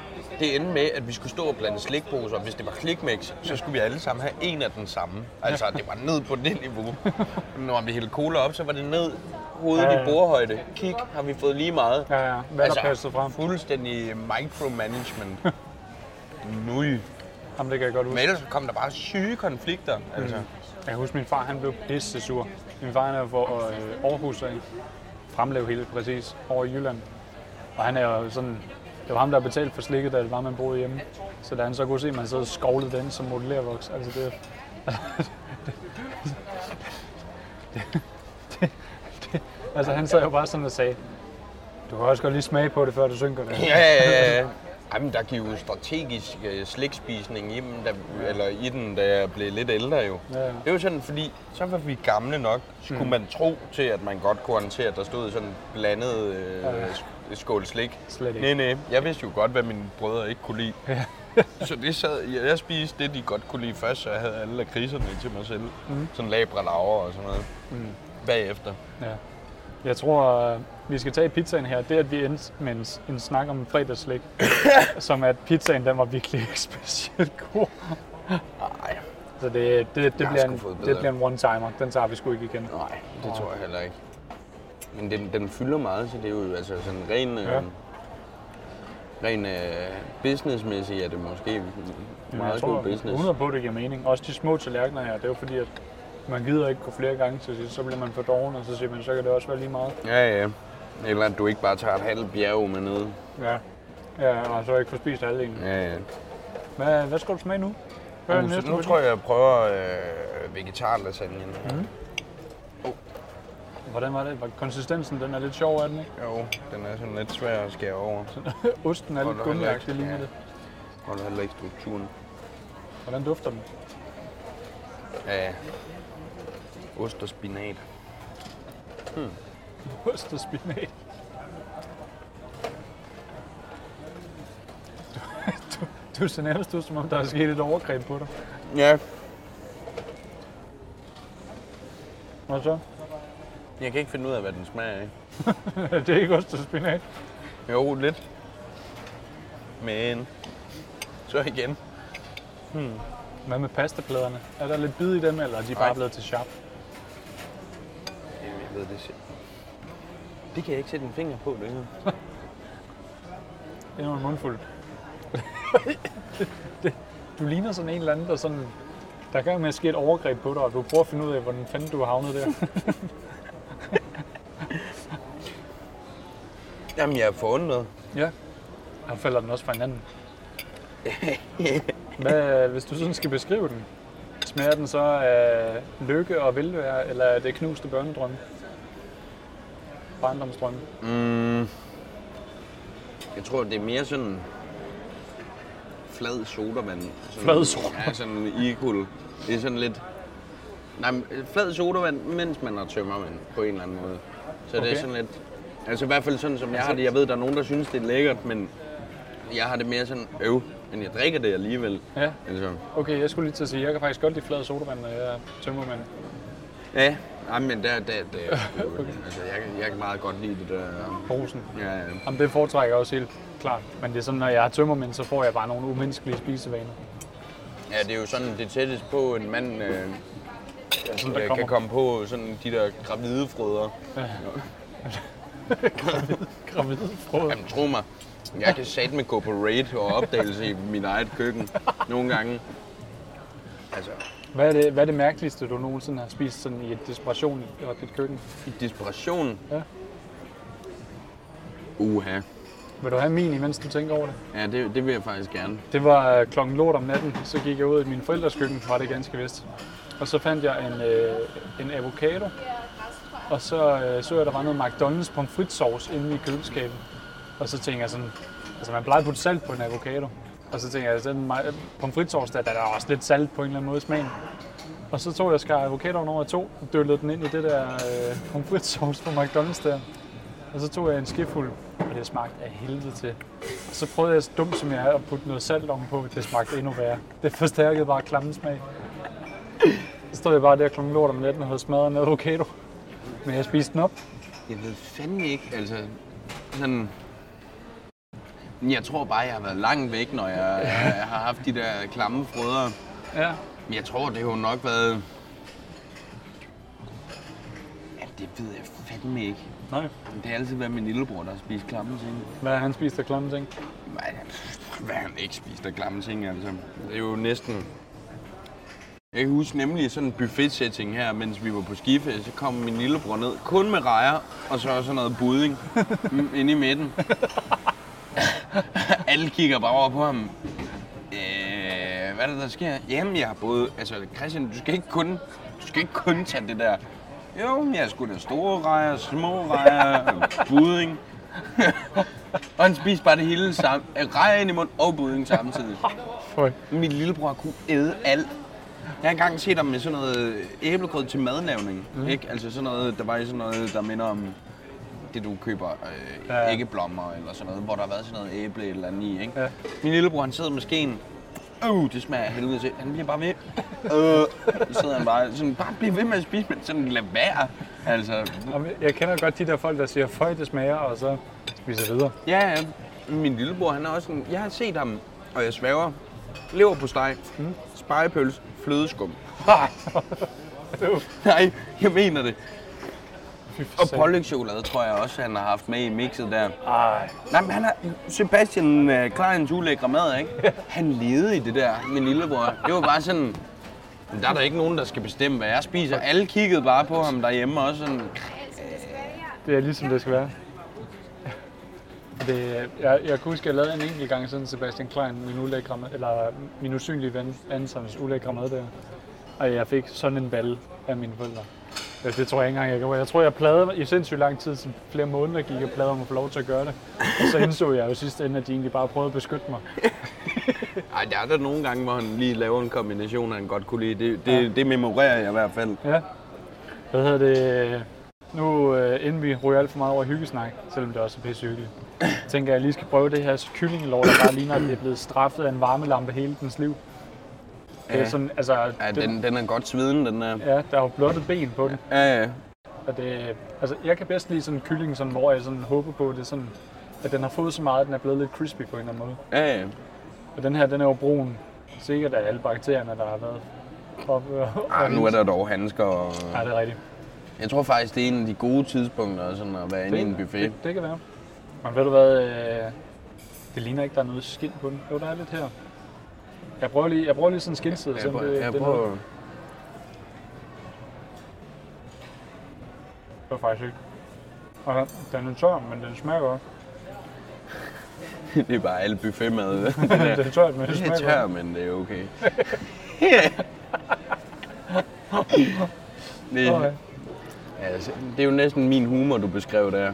Speaker 2: det endte med, at vi skulle stå og blande slikposer. Hvis det var klikmix, så skulle vi alle sammen have en af den samme. Altså, det var ned på det niveau. Når vi hældte cola op, så var det ned hovedet
Speaker 1: Ja,
Speaker 2: i
Speaker 1: ja.
Speaker 2: bordhøjde. Kig, har vi fået lige meget.
Speaker 1: ja, ja. Hvad altså, frem.
Speaker 2: fuldstændig micromanagement. Nul.
Speaker 1: Jamen, det kan jeg godt
Speaker 2: Men
Speaker 1: huske.
Speaker 2: ellers kom der bare syge konflikter. Altså.
Speaker 1: Jeg kan huske, min far han blev pisse sur. Min far han er fra øh, Aarhus af. Fremlev helt præcis over i Jylland. Og han er jo sådan, det var ham, der betalte for slikket, da det var, man boede hjemme. Så da han så kunne se, at man sad og skovlede den som modellervoks. Altså det, det, det, det, altså han sad jo bare sådan og sagde, du kan også godt lige smage på det, før du synker det.
Speaker 2: Ja, ja, ja. Jamen, der gik jo strategisk øh, slikspisning i, dem, da, eller i den, da jeg blev lidt ældre jo.
Speaker 1: Ja.
Speaker 2: Det var sådan, fordi så var vi gamle nok, kunne man tro til, at man godt kunne håndtere, at der stod sådan blandet øh,
Speaker 1: Ja, ja.
Speaker 2: sk- skål slik.
Speaker 1: Slet ikke.
Speaker 2: Nej, nej. Jeg vidste jo godt, hvad mine brødre ikke kunne lide.
Speaker 1: Ja.
Speaker 2: så det sad, jeg, jeg spiste det, de godt kunne lide først, så jeg havde alle lakridserne til mig selv. Mm. Sådan labre laver og sådan noget. Mm. Bagefter.
Speaker 1: Ja. Jeg tror, øh, vi skal tage pizzaen her. Det, at vi endte med en, en snak om fredagslæg, som at pizzaen den var virkelig ikke specielt god.
Speaker 2: Nej,
Speaker 1: Så det, det, det,
Speaker 2: har
Speaker 1: bliver, en, det bliver en one-timer. Den tager vi sgu ikke igen.
Speaker 2: nej, det tror jeg heller ikke. Men den, den fylder meget, så det er jo altså sådan ren...
Speaker 1: Ja.
Speaker 2: Øh, ren øh, businessmæssigt er det måske meget
Speaker 1: jeg
Speaker 2: god
Speaker 1: tror,
Speaker 2: business.
Speaker 1: 100 på, det giver mening. Også de små tallerkener her, det er jo fordi, at man gider ikke gå flere gange til sidst. Så bliver man for doven, og så siger man, så kan det også være lige meget.
Speaker 2: Ja, ja. Eller at du ikke bare tager et halvt bjerg med ned.
Speaker 1: Ja. Ja, og så ikke få spist halvdelen.
Speaker 2: Ja, ja.
Speaker 1: Hvad, hvad skal du smage nu? Hvad er
Speaker 2: så
Speaker 1: næste
Speaker 2: nu tror jeg, jeg prøver øh, vegetarlasagnen. Mm.
Speaker 1: din? Hvordan var det? Var konsistensen, den er lidt sjov, er den ikke?
Speaker 2: Jo, den er sådan lidt svær at skære over.
Speaker 1: Osten er lidt gummiagtig lige med
Speaker 2: Ja.
Speaker 1: det.
Speaker 2: Holder heller ikke strukturen.
Speaker 1: Hvordan dufter den?
Speaker 2: Ja, ja. Ost og spinat.
Speaker 1: Ost og spinat. Du, du, du ser nærmest ud, som om der er sket et overgreb på dig.
Speaker 2: Ja,
Speaker 1: Og så?
Speaker 2: jeg kan ikke finde ud af, hvad den smager af.
Speaker 1: det er ikke ost og spinat.
Speaker 2: Jo, lidt. Men så igen.
Speaker 1: Hvad med pastapladerne? Er der lidt bid i dem, eller er de bare
Speaker 2: Nej.
Speaker 1: blevet til sharp?
Speaker 2: Det selv. Det kan jeg ikke sætte en finger på, det her.
Speaker 1: Endnu en mundfuld. det, du ligner sådan en eller anden, der sådan... Der er gang med at ske et overgreb på dig, og du prøver at finde ud af, hvordan fanden du har havnet der.
Speaker 2: Jamen, jeg er forundret.
Speaker 1: ja. Her falder den også fra hinanden. Hvad, hvis du sådan skal beskrive den, smager den så af lykke og velvære, eller er det knuste børnedrømme? Barndomsdrømme?
Speaker 2: Mm, Jeg tror, det er mere sådan flad sodavand. Sådan,
Speaker 1: Flad sodavand?
Speaker 2: Ja, sådan equal. Det er sådan lidt... Nej, men flad sodavand, mens man har tømmermand på en eller anden måde. Så okay. det er sådan lidt... Altså i hvert fald sådan, som jeg har det. Jeg ved, der er nogen, der synes, det er lækkert, men jeg har det mere sådan øv. Men jeg drikker det alligevel.
Speaker 1: Ja,
Speaker 2: Altså,
Speaker 1: okay, jeg skulle lige til at sige, jeg kan faktisk godt lide flad sodavand, når jeg er tømmermand.
Speaker 2: ja, Ej, men der, der, der, altså, jeg, kan- jeg kan meget godt lide det der.
Speaker 1: Posen.
Speaker 2: Ja, ja.
Speaker 1: Jamen, det foretrækker jeg også helt klart. Men det er sådan, når jeg er tømmermænd, så får jeg bare nogle umenneskelige spisevaner.
Speaker 2: ja, det er jo sådan det tætteste på en mand øh,
Speaker 1: Sådan, der
Speaker 2: jeg
Speaker 1: kommer
Speaker 2: kan komme på sådan de der gravide frøder.
Speaker 1: gravide frøder.
Speaker 2: Jamen tro mig, jeg kan satme gå på raid og opdagelse i mit eget køkken nogle gange. Altså,
Speaker 1: Hvad er, det, hvad er det mærkeligste, du nogensinde har spist sådan i et desperation i dit køkken?
Speaker 2: i desperation.
Speaker 1: Ja.
Speaker 2: Uha.
Speaker 1: Vil du have min, imens du tænker over det?
Speaker 2: Ja, det, det vil jeg faktisk gerne.
Speaker 1: Det var øh, klokken lort om natten, så gik jeg ud i min forældres køkken, var det ganske vist. Og så fandt jeg en, øh, en avocado, og så øh, så jeg, der var noget McDonald's pomfritsauce inde i køleskabet. Og så tænkte jeg sådan, altså man plejer at putte salt på en avocado. Og så tænkte jeg, den ma- der, er også lidt salt på en eller anden måde i smagen. Og så tog jeg skar avocadoen over to, og dyllede den ind i det der øh, pomfritsauce fra McDonald's der. Og så tog jeg en skefuld, og det smagte af helvede til. Og så prøvede jeg, så dumt som jeg er, at putte noget salt ovenpå. Det smagte endnu værre. Det forstærkede bare klamme smag. Så stod jeg bare der klokken lort om natten og havde smadret en avocado. Men jeg spiste den op.
Speaker 2: Jeg ved fandme ikke, altså sådan... Jeg tror bare, jeg har været langt væk, når jeg, jeg har haft de der klamme frøder.
Speaker 1: Ja.
Speaker 2: Men jeg tror, det har jo nok været... Ja, det ved jeg fandme ikke.
Speaker 1: Nej.
Speaker 2: Det har altid været min lillebror, der har spist klamme ting.
Speaker 1: Hvad har han spist af klamme ting?
Speaker 2: Nej, hvad har han ikke spist af klamme ting, altså. Det er jo næsten... Jeg kan huske nemlig sådan en buffet-setting her, mens vi var på skiferie, så kom min lillebror ned, kun med rejer, og så sådan noget budding inde i midten. Alle kigger bare over på ham. Øh, hvad er det, der sker? Jamen, jeg har både... Altså, Christian, du skal ikke kun, du skal ikke kun tage det der... Jo, jeg skulle da store rejer, små rejer, budding. og han spiste bare det hele sammen. Rejer ind i mund og budding samtidig.
Speaker 1: Føj.
Speaker 2: Min lillebror kunne æde alt. Jeg har engang set ham med sådan noget æblegrød til madlavning. Mm. Ikke? Altså sådan noget, der var i sådan noget, der minder om det, du køber øh,
Speaker 1: Ja.
Speaker 2: æggeblommer eller sådan noget, hvor der har været sådan noget æble eller andet i. Ikke?
Speaker 1: Ja.
Speaker 2: Min lillebror, han sidder med skeen. Uh, det smager helvede til. Han bliver bare ved. Øh, så sidder han bare sådan, bare bliv ved med at spise, men sådan lad være. Altså,
Speaker 1: Jeg kender godt de der folk, der siger, føj, det smager, og så spiser videre.
Speaker 2: Ja, ja. Min lillebror, han er også sådan... Jeg har set ham, og jeg svæver. Lever på steg, mm. spejepøls, flødeskum. Nej, jeg mener det. Og pålægtschokolade tror jeg også, han har haft med i mixet der.
Speaker 1: Ej,
Speaker 2: Nej, men han er Sebastian uh, Kleins ulækre mad, ikke? Han levede i det der, min lillebror. Det var bare sådan... "Men Der er der ikke nogen, der skal bestemme, hvad jeg spiser. Alle kiggede bare på ham derhjemme og sådan...
Speaker 1: det er ligesom det skal være. Det, jeg, jeg kan huske, at jeg lavede en enkelt gang sådan Sebastian Klein, min ulækre mad, eller min usynlige ven, Ansons ulækre mad der. Og jeg fik sådan en balle af mine forældre. Ja, det tror jeg ikke engang, jeg gjorde. Jeg tror, jeg plagede i sindssygt lang tid, så flere måneder gik jeg plade om at få lov til at gøre det. Og så indså jeg jo sidste ende, at de egentlig bare prøvede at beskytte mig.
Speaker 2: Ej, der er der nogle gange, hvor han lige laver en kombination, han godt kunne lide. Det, det,
Speaker 1: Ja.
Speaker 2: det memorerer jeg i hvert fald.
Speaker 1: Ja. Hvad hedder det? Nu, øh, inden vi ryger alt for meget over hyggesnak, selvom det også er pisse hyggeligt, tænker jeg, at jeg lige skal prøve det her kyllingelår, der bare ligner, at det er blevet straffet af en varmelampe hele dens liv. Det er
Speaker 2: Ja.
Speaker 1: sådan, altså,
Speaker 2: Ja, den, den er godt sveden, den der.
Speaker 1: ja, der er jo blottet ben på den.
Speaker 2: Ja, ja.
Speaker 1: Og det, altså, jeg kan bedst lide sådan en kylling, sådan, hvor jeg sådan håber på, det sådan, at den har fået så meget, at den er blevet lidt crispy på en eller anden måde.
Speaker 2: Ja, ja.
Speaker 1: Og den her, den er jo brun. Sikkert af alle bakterierne, der har været op,
Speaker 2: Ej, nu er der dog handsker. Og...
Speaker 1: Ja, det er rigtigt.
Speaker 2: Jeg tror faktisk, det er en af de gode tidspunkter sådan at være inde i en buffet.
Speaker 1: Det, det kan være. Men ved du hvad, øh, det ligner ikke, der er noget skind på den. Jo, der er lidt her. Jeg prøver lige, jeg prøver lige sådan en skilside.
Speaker 2: Jeg prøver,
Speaker 1: det,
Speaker 2: jeg
Speaker 1: det, er
Speaker 2: prøver,
Speaker 1: det var faktisk ikke. Og den er tør, men den smager godt.
Speaker 2: det er bare alt buffetmad.
Speaker 1: den er tør, men den
Speaker 2: Det er
Speaker 1: smager
Speaker 2: tør,
Speaker 1: godt.
Speaker 2: men det er okay. det,
Speaker 1: Okay.
Speaker 2: altså, det er jo næsten min humor, du beskrev der.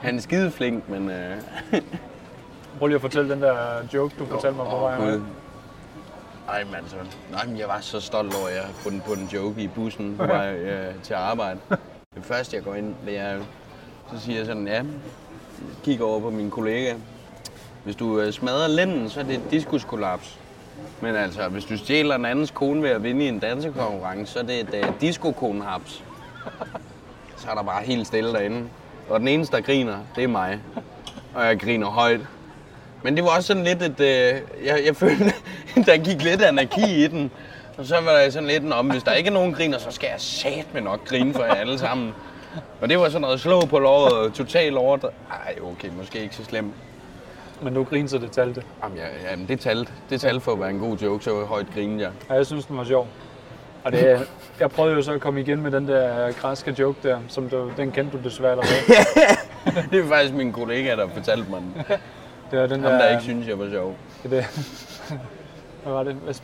Speaker 2: Han er skide flink, men... Øh,
Speaker 1: Prøv lige at fortælle den der joke, du fortalte mig på vej. Herind.
Speaker 2: Ej, mand, så, nej, men jeg var så stolt over, at jeg fundet på den joke i bussen på vej øh, til arbejde. Det første, jeg går ind, det er, så siger jeg sådan, ja, kigger over på min kollega. Hvis du øh, smadrer lænden, så er det et diskuskollaps. Men altså, hvis du stjæler en andens kone ved at vinde i en dansekonkurrence, så er det et uh, diskokonehaps. Så er der bare helt stille derinde. Og den eneste, der griner, det er mig. Og jeg griner højt. Men det var også sådan lidt et... Øh, jeg, jeg følte, der gik lidt anarki i den. Og så var der sådan lidt en om, hvis der ikke er nogen griner, så skal jeg satme nok grine for jer alle sammen. Og det var sådan noget slå på låret, total overdrev. Ej, okay, måske ikke så slemt.
Speaker 1: Men du griner så det talte.
Speaker 2: Jamen, ja, jamen det talte. Det talte for at være en god joke, så højt grinede jeg.
Speaker 1: Ja, jeg synes, den var sjov. Og det, jeg prøvede jo så at komme igen med den der græske joke der, som du, den kendte du desværre allerede.
Speaker 2: Det er faktisk min kollega, der fortalte mig den.
Speaker 1: Det var den
Speaker 2: Ham,
Speaker 1: der,
Speaker 2: der ikke synes, jeg var sjov.
Speaker 1: Det, hvad var det? Hvad,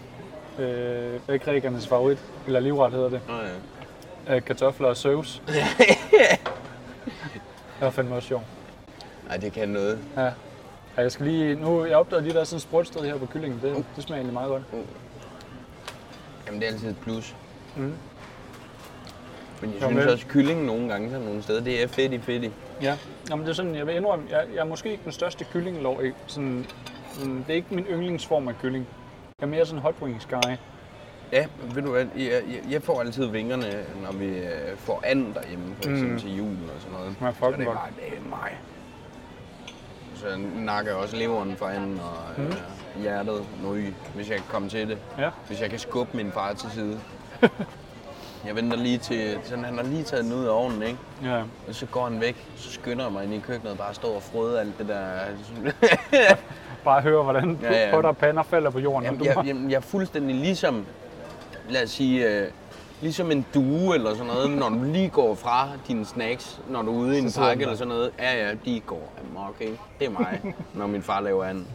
Speaker 1: øh, hvad er grækernes favorit? Eller livret hedder det.
Speaker 2: Nå, ja.
Speaker 1: Øh, kartofler og søvs. det var fandme også sjov.
Speaker 2: Ej, det kan noget.
Speaker 1: Ja. ja jeg skal lige, nu, jeg opdagede lige, der er sådan et sprøjtsted her på kyllingen. Det, det smager egentlig meget godt.
Speaker 2: Jamen, det er altid et plus.
Speaker 1: Mm.
Speaker 2: Men jeg synes
Speaker 1: men-
Speaker 2: også, at kylling nogle gange sådan nogle steder, det er fedt i fedt i.
Speaker 1: Ja, Jamen, det er sådan, jeg vil indrømme, jeg, jeg er måske ikke den største kyllingelov. Ikke? Sådan, sådan, det er ikke min yndlingsform af kylling. Jeg er mere sådan hot wings guy.
Speaker 2: Ja, ved du hvad, jeg, jeg, jeg får altid vingerne, når vi øh, får and derhjemme, for eksempel
Speaker 1: Mm.
Speaker 2: mm. til julen og sådan noget.
Speaker 1: Ja,
Speaker 2: så
Speaker 1: fucking
Speaker 2: det er bare, det er mig. Så jeg nakker også leveren for anden og øh, hjertet, nøj, hvis jeg kan komme til det.
Speaker 1: Ja.
Speaker 2: Hvis jeg kan skubbe min far til side. jeg venter lige til, sådan han har lige taget den ud af ovnen, ikke?
Speaker 1: Ja.
Speaker 2: Og så går han væk, så skynder jeg mig ind i køkkenet og bare står og frøder alt det der.
Speaker 1: Bare høre, hvordan
Speaker 2: Ja,
Speaker 1: ja,
Speaker 2: ja.
Speaker 1: og pander falder på jorden.
Speaker 2: Jamen,
Speaker 1: og
Speaker 2: jeg,
Speaker 1: du
Speaker 2: jamen, jeg er fuldstændig ligesom, lad os sige, øh, ligesom en due eller sådan noget, når du lige går fra dine snacks, når du er ude i en pakke eller sådan noget. Ja, ja, de går amok, ikke? Det er mig, når min far laver anden.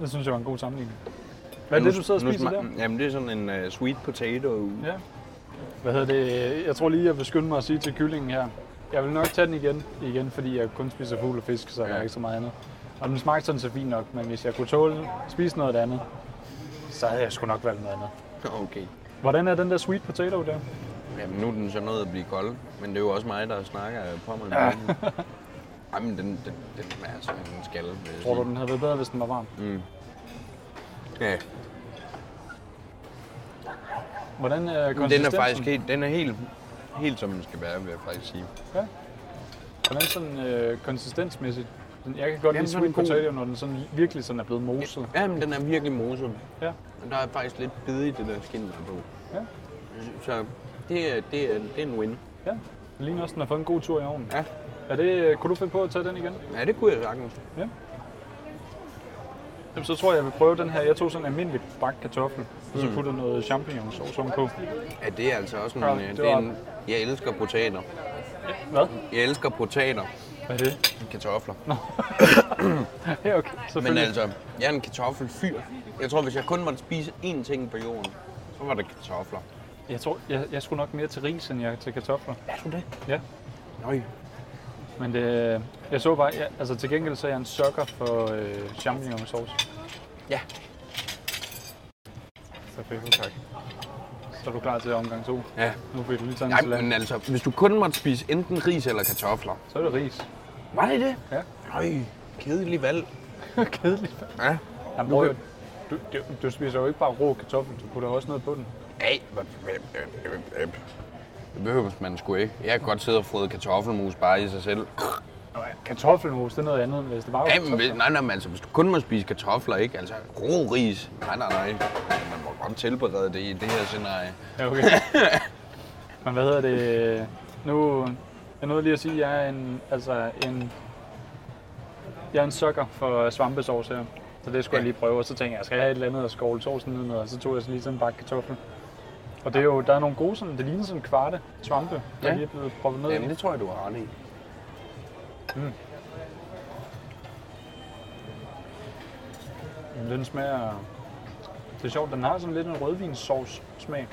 Speaker 1: det synes jeg var en god sammenligning. Hvad er det, du sidder og spiser der?
Speaker 2: Jamen, det er sådan en uh, sweet potato.
Speaker 1: Ja. Hvad hedder det? Jeg tror lige, jeg vil skynde mig at sige til kyllingen her. Jeg vil nok tage den igen, igen fordi jeg kun spiser fugl og fisk, så ja. jeg
Speaker 2: Ja.
Speaker 1: har ikke så meget andet. Og den smagte sådan så fint nok, men hvis jeg kunne tåle spise noget andet, så havde jeg sgu nok valgt noget andet.
Speaker 2: Okay.
Speaker 1: Hvordan er den der sweet potato der?
Speaker 2: Jamen, nu er den så nået at blive kold, men det er jo også mig, der snakker på mig. Ja. Jamen, den, den, den smager som en skal, vil jeg
Speaker 1: Tror du, den havde været bedre, hvis den var varm?
Speaker 2: Mm. Ja,
Speaker 1: Hvordan er
Speaker 2: men den er
Speaker 1: konsistensen?
Speaker 2: faktisk helt, den er helt, helt som den skal være, vil jeg faktisk sige.
Speaker 1: Hvordan sådan øh, konsistensmæssigt? Jeg kan godt
Speaker 2: Jamen,
Speaker 1: lide
Speaker 2: sådan
Speaker 1: sweet
Speaker 2: god.
Speaker 1: potato, når den sådan virkelig sådan er blevet moset.
Speaker 2: Jamen, den er virkelig moset.
Speaker 1: Ja.
Speaker 2: Men der er faktisk lidt bid i det der skin, der er på.
Speaker 1: Ja.
Speaker 2: Så det er, det er, det er en win.
Speaker 1: Ja. Det ligner også, den har fået en god tur i ovnen.
Speaker 2: Ja.
Speaker 1: Er det, øh, kunne du finde på at tage den igen?
Speaker 2: Ja, det kunne jeg sagtens.
Speaker 1: Jamen, så tror jeg, jeg vil prøve den her. Jeg tog sådan en almindelig bagt kartoffel, og så puttede noget champignonsauce ovenpå.
Speaker 2: Ja, det er altså også en...
Speaker 1: Ja,
Speaker 2: Ja,
Speaker 1: det
Speaker 2: er
Speaker 1: var-
Speaker 2: en jeg elsker potater.
Speaker 1: Hvad?
Speaker 2: Jeg elsker potater.
Speaker 1: Hvad er det?
Speaker 2: Kartofler.
Speaker 1: Ja, okay.
Speaker 2: Men altså, jeg er en kartoffelfyr. Jeg tror, hvis jeg kun måtte spise én ting på jorden, så var det kartofler.
Speaker 1: Jeg tror, jeg, jeg skulle nok mere til ris, end jeg til kartofler.
Speaker 2: Er du det?
Speaker 1: Ja.
Speaker 2: Nøj.
Speaker 1: Men det, jeg så bare, ja, altså til gengæld så er jeg en sukker for øh, champignonsauce.
Speaker 2: Ja.
Speaker 1: Fedt, tak. Så er du klar til omgang to.
Speaker 2: Ja.
Speaker 1: Nu fik du lige taget en
Speaker 2: Nej,
Speaker 1: salat.
Speaker 2: men altså, hvis du kun måtte spise enten ris eller kartofler.
Speaker 1: Så er det ris.
Speaker 2: Var det det?
Speaker 1: Ja.
Speaker 2: Nøj, kedelig valg.
Speaker 1: Kedeligt.
Speaker 2: Ja.
Speaker 1: Jamen, prøv, at- du, du, du, spiser jo ikke bare rå kartoffel, du putter også noget på den.
Speaker 2: Hey, det behøver man sgu ikke. Jeg kan godt sidde og fryde kartoffelmus bare i sig selv.
Speaker 1: Kartoffelmos, det er noget andet, hvis det bare var
Speaker 2: Ja, men, hvis-
Speaker 1: kartofler.
Speaker 2: nej, nej, men altså, hvis du kun må spise kartofler, ikke? Altså, rå ris. Nej, nej, nej. Godt tilberede det i det her scenarie.
Speaker 1: Ja, okay. Men hvad hedder det? Nu, jeg nåede lige at sige, at jeg er en, altså en, jeg er en sukker for svampesauce her. Så det skulle
Speaker 2: Ja.
Speaker 1: jeg lige prøve, og så tænkte jeg, skal jeg have et eller andet at skovle sovsen ned med, og så tog jeg så lige sådan en bakke kartoffel. Og det er jo, der er nogle gode sådan, det ligner sådan en kvarte svampe, der
Speaker 2: Ja.
Speaker 1: lige er blevet proppet ned
Speaker 2: Jamen, det tror jeg, du har ret i.
Speaker 1: Den smager, det er sjovt, den har sådan lidt en rødvinssauce smag.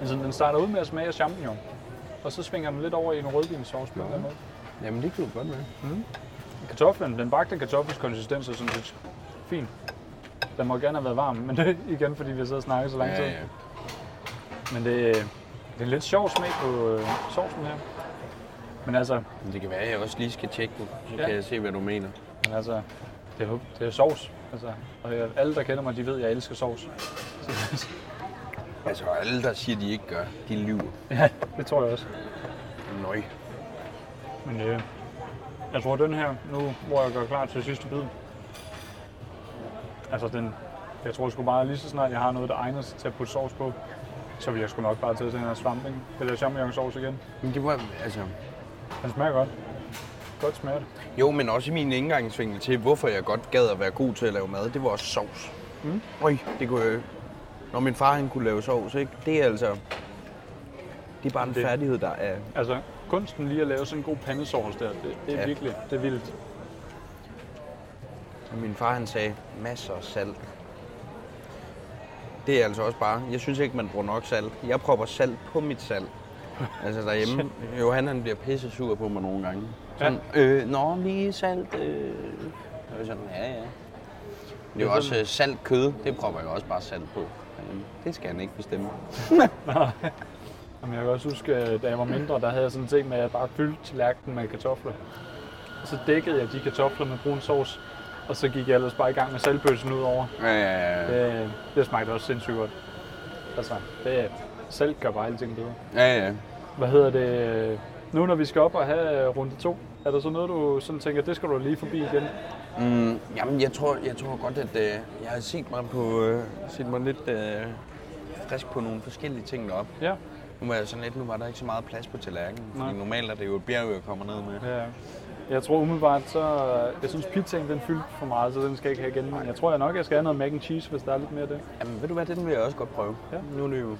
Speaker 1: Altså, den starter ud med at smage af champignon. Og så svinger den lidt over i en rødvinssauce på en eller anden måde.
Speaker 2: Jamen, det kunne du godt være.
Speaker 1: Kartoflen, den bagte kartoffels konsistens er sådan lidt fin. Den må gerne have været varm, men det er igen, fordi vi har siddet og snakket så lang tid.
Speaker 2: Ja, ja.
Speaker 1: Men det, det er en lidt sjov smag på øh, sovsen her. Men altså,
Speaker 2: Men det kan være, at jeg også lige skal tjekke den, så
Speaker 1: Ja.
Speaker 2: kan jeg se, hvad du mener.
Speaker 1: men altså det, er, det er sovs. Altså, og alle, der kender mig, de ved, at jeg elsker sovs. Så,
Speaker 2: Altså, alle, der siger, de ikke gør, de lyver.
Speaker 1: ja, det tror jeg også.
Speaker 2: Nøj.
Speaker 1: Men øh, jeg tror, den her, nu hvor jeg gør klar til sidste bid, altså den, jeg tror sgu bare lige så snart jeg har noget, der egner sig til at putte sovs på, så vil jeg sgu nok bare tage den her svamping, eller champignon sovs igen.
Speaker 2: Men det var, altså...
Speaker 1: Den smager godt. Godt smager det.
Speaker 2: Jo, men også min indgangsvinkel til, hvorfor jeg godt gad at være god til at lave mad, det var også sovs. Mm. Øj, det kunne jeg... Når min far han kunne lave sovs, ikke? Det er altså... Det er bare en
Speaker 1: Det-
Speaker 2: færdighed, der er...
Speaker 1: Altså, kunsten lige at lave sådan en god pandesovs der, det, det er
Speaker 2: ja.
Speaker 1: virkelig, det er vildt.
Speaker 2: Og min far han sagde, masser af salt. Det er altså også bare... Jeg synes ikke, man bruger nok salt. Jeg propper salt på mit salt. Altså derhjemme. Johan han bliver pisse sur på mig nogle gange. Sådan, ja. øh, nå, lige salt. Øh. Jeg er sådan, ja, ja. Det er jo også øh, salt kød. Det propper jeg også bare salt på. Derhjemme. Det skal han ikke bestemme.
Speaker 1: Jamen, jeg kan også huske, at da jeg var mindre, der havde jeg sådan en ting med, at jeg bare fyldte tallerkenen med kartofler. Og så dækkede jeg de kartofler med brun sovs, og så gik jeg ellers bare i gang med saltbøssen ud over.
Speaker 2: Ja, ja, ja.
Speaker 1: Det, det smagte også sindssygt godt. Altså, det, salt gør bare alting bedre.
Speaker 2: ja, ja.
Speaker 1: Hvad hedder det? Nu når vi skal op og have runde to, er der så noget, du sådan tænker, det skal du lige forbi igen?
Speaker 2: Mm, jamen, jeg tror, jeg tror godt, at øh, jeg har set mig, på, øh, set mig lidt øh, frisk på nogle forskellige ting deroppe.
Speaker 1: Ja.
Speaker 2: Nu var jeg sådan lidt, nu var der ikke så meget plads på tallerkenen.
Speaker 1: Nej.
Speaker 2: Fordi normalt er det jo et bjerg, jeg kommer ned med.
Speaker 1: ja. Jeg tror umiddelbart, så... Jeg synes, pizzaen den fyldte for meget, så den skal jeg ikke have igen. Men jeg tror jeg nok, jeg skal have noget mac and cheese, hvis der er lidt mere af det.
Speaker 2: Jamen, ved du hvad, den vil jeg også godt prøve.
Speaker 1: Ja.
Speaker 2: Nu er det jo...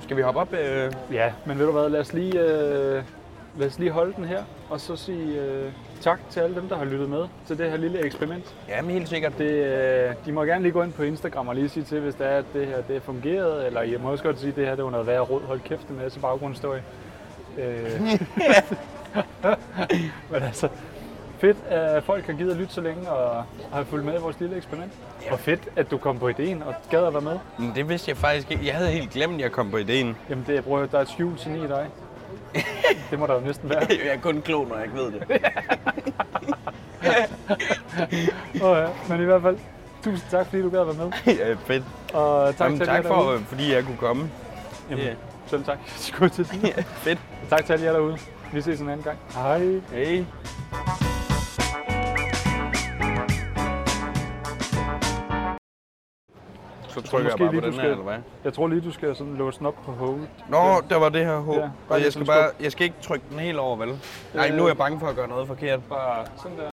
Speaker 2: Skal vi hoppe op? Øh?
Speaker 1: Ja, men ved du hvad, lad os lige, øh, lad os lige holde den her, og så sige øh, tak til alle dem, der har lyttet med til det her lille eksperiment.
Speaker 2: Jamen, helt sikkert.
Speaker 1: Det, øh, de må gerne lige gå ind på Instagram og lige sige til, hvis det er, at det her det er fungeret, eller jeg må også godt sige, at det her det var noget værre råd. Hold kæft, en masse baggrundsstøj. Øh. men altså, fedt, at folk har givet at lytte så længe og har fulgt med i vores lille eksperiment. Og fedt, at du kom på ideen og gad at være med.
Speaker 2: Men det vidste jeg faktisk ikke. Jeg havde helt glemt, at jeg kom på ideen.
Speaker 1: Jamen, det, at- der er et skjult i dig. Det må der jo næsten være.
Speaker 2: jeg er kun klog, når jeg ikke ved det.
Speaker 1: Oh, ja. Men i hvert fald, tusind tak, fordi du gad at være med.
Speaker 2: ja, fedt.
Speaker 1: Og tak
Speaker 2: Jamen,
Speaker 1: til
Speaker 2: tak
Speaker 1: jer derude.
Speaker 2: for, fordi jeg kunne komme.
Speaker 1: Jamen,
Speaker 2: Ja.
Speaker 1: selv tak. Skål til det.
Speaker 2: Ja, fedt.
Speaker 1: Tak til alle jer derude. Vi ses en anden gang. Hej.
Speaker 2: Hej. Så trykker jeg
Speaker 1: måske
Speaker 2: bare
Speaker 1: lige,
Speaker 2: på
Speaker 1: du
Speaker 2: den her,
Speaker 1: skal-
Speaker 2: eller hvad?
Speaker 1: Jeg tror lige, du skal sådan låse den op på hold.
Speaker 2: Nå, der var det her håb.
Speaker 1: Ja,
Speaker 2: og jeg skal, bare, jeg skal ikke trykke den helt over, vel? Nej, nu er jeg bange for at gøre noget forkert.
Speaker 1: Bare sådan der.